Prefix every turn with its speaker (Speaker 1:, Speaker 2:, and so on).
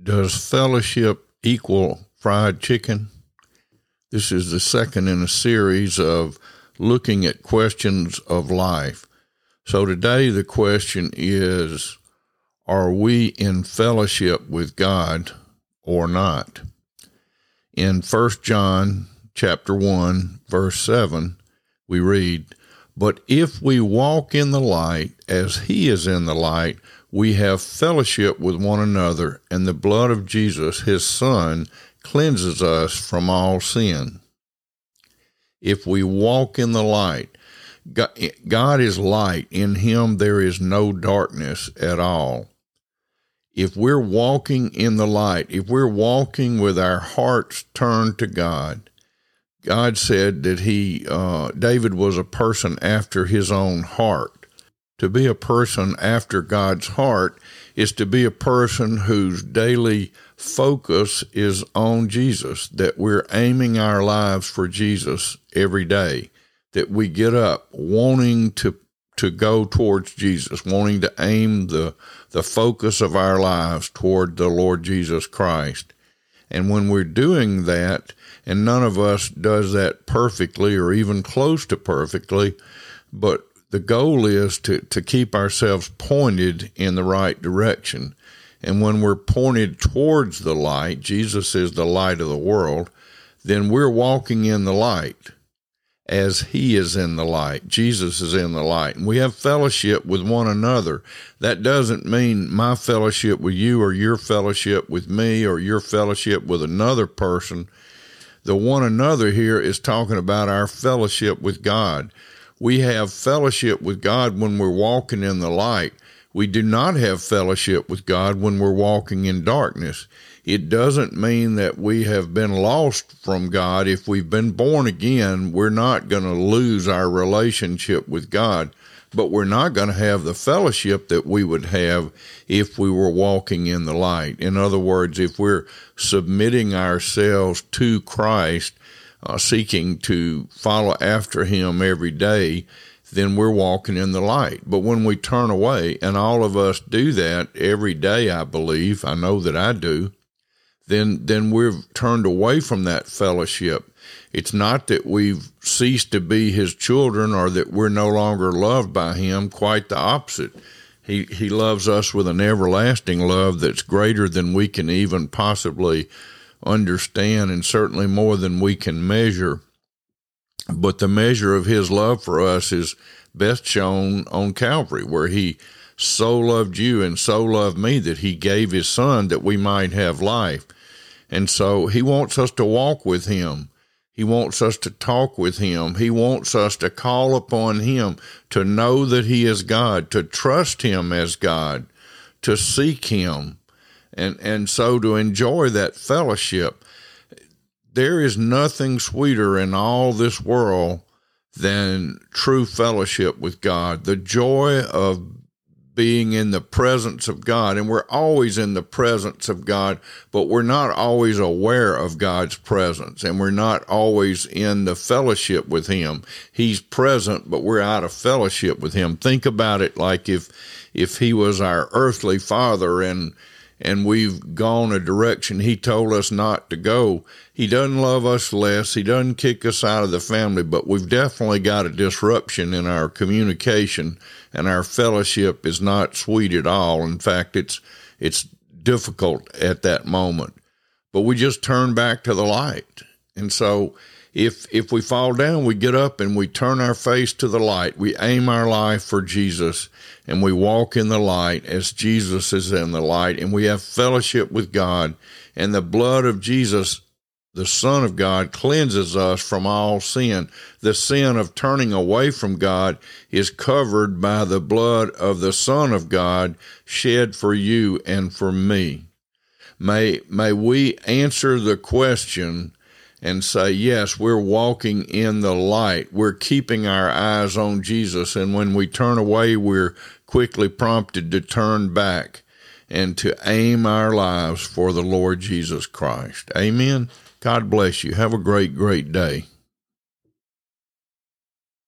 Speaker 1: Does fellowship equal fried chicken? This is the second in a series of looking at questions of life. So today the question is Are we in fellowship with God or not? In 1 John chapter 1 verse 7 we read, "But if we walk in the light as he is in the light, we have fellowship with one another, and the blood of Jesus, his Son, cleanses us from all sin. If we walk in the light, God is light. In him there is no darkness at all. If we're walking in the light, if we're walking with our hearts turned to God, God said that he, uh, David was a person after his own heart to be a person after God's heart is to be a person whose daily focus is on Jesus, that we're aiming our lives for Jesus every day, that we get up wanting to to go towards Jesus, wanting to aim the the focus of our lives toward the Lord Jesus Christ. And when we're doing that, and none of us does that perfectly or even close to perfectly, but the goal is to, to keep ourselves pointed in the right direction. And when we're pointed towards the light, Jesus is the light of the world, then we're walking in the light as he is in the light. Jesus is in the light. And we have fellowship with one another. That doesn't mean my fellowship with you or your fellowship with me or your fellowship with another person. The one another here is talking about our fellowship with God we have fellowship with God when we're walking in the light. We do not have fellowship with God when we're walking in darkness. It doesn't mean that we have been lost from God. If we've been born again, we're not going to lose our relationship with God, but we're not going to have the fellowship that we would have if we were walking in the light. In other words, if we're submitting ourselves to Christ uh, seeking to follow after him every day, then we're walking in the light. But when we turn away, and all of us do that every day, I believe, I know that I do, then then we've turned away from that fellowship. It's not that we've ceased to be his children or that we're no longer loved by him, quite the opposite. He he loves us with an everlasting love that's greater than we can even possibly understand, and certainly more than we can measure. But the measure of his love for us is best shown on Calvary, where he so loved you and so loved me that he gave his son that we might have life. And so he wants us to walk with him. He wants us to talk with him. He wants us to call upon him, to know that he is God, to trust him as God, to seek him and and so to enjoy that fellowship there is nothing sweeter in all this world than true fellowship with God the joy of being in the presence of God. And we're always in the presence of God but we're not always aware of God's presence. And we're not always in the fellowship with him. He's present but we're out of fellowship with him. Think about it like if if he was our earthly father and and we've gone a direction he told us not to go. He doesn't love us less. He doesn't kick us out of the family, but we've definitely got a disruption in our communication and our fellowship is not sweet at all. In fact, it's, it's difficult at that moment, but we just turn back to the light. And so if if we fall down, we get up and we turn our face to the light. We aim our life for Jesus and we walk in the light as Jesus is in the light and we have fellowship with God and the blood of Jesus the Son of God cleanses us from all sin. The sin of turning away from God is covered by the blood of the Son of God shed for you and for me. May, may we answer the question and say, yes, we're walking in the light. We're keeping our eyes on Jesus. And when we turn away, we're quickly prompted to turn back and to aim our lives for the Lord Jesus Christ. Amen. God bless you. Have a great, great day.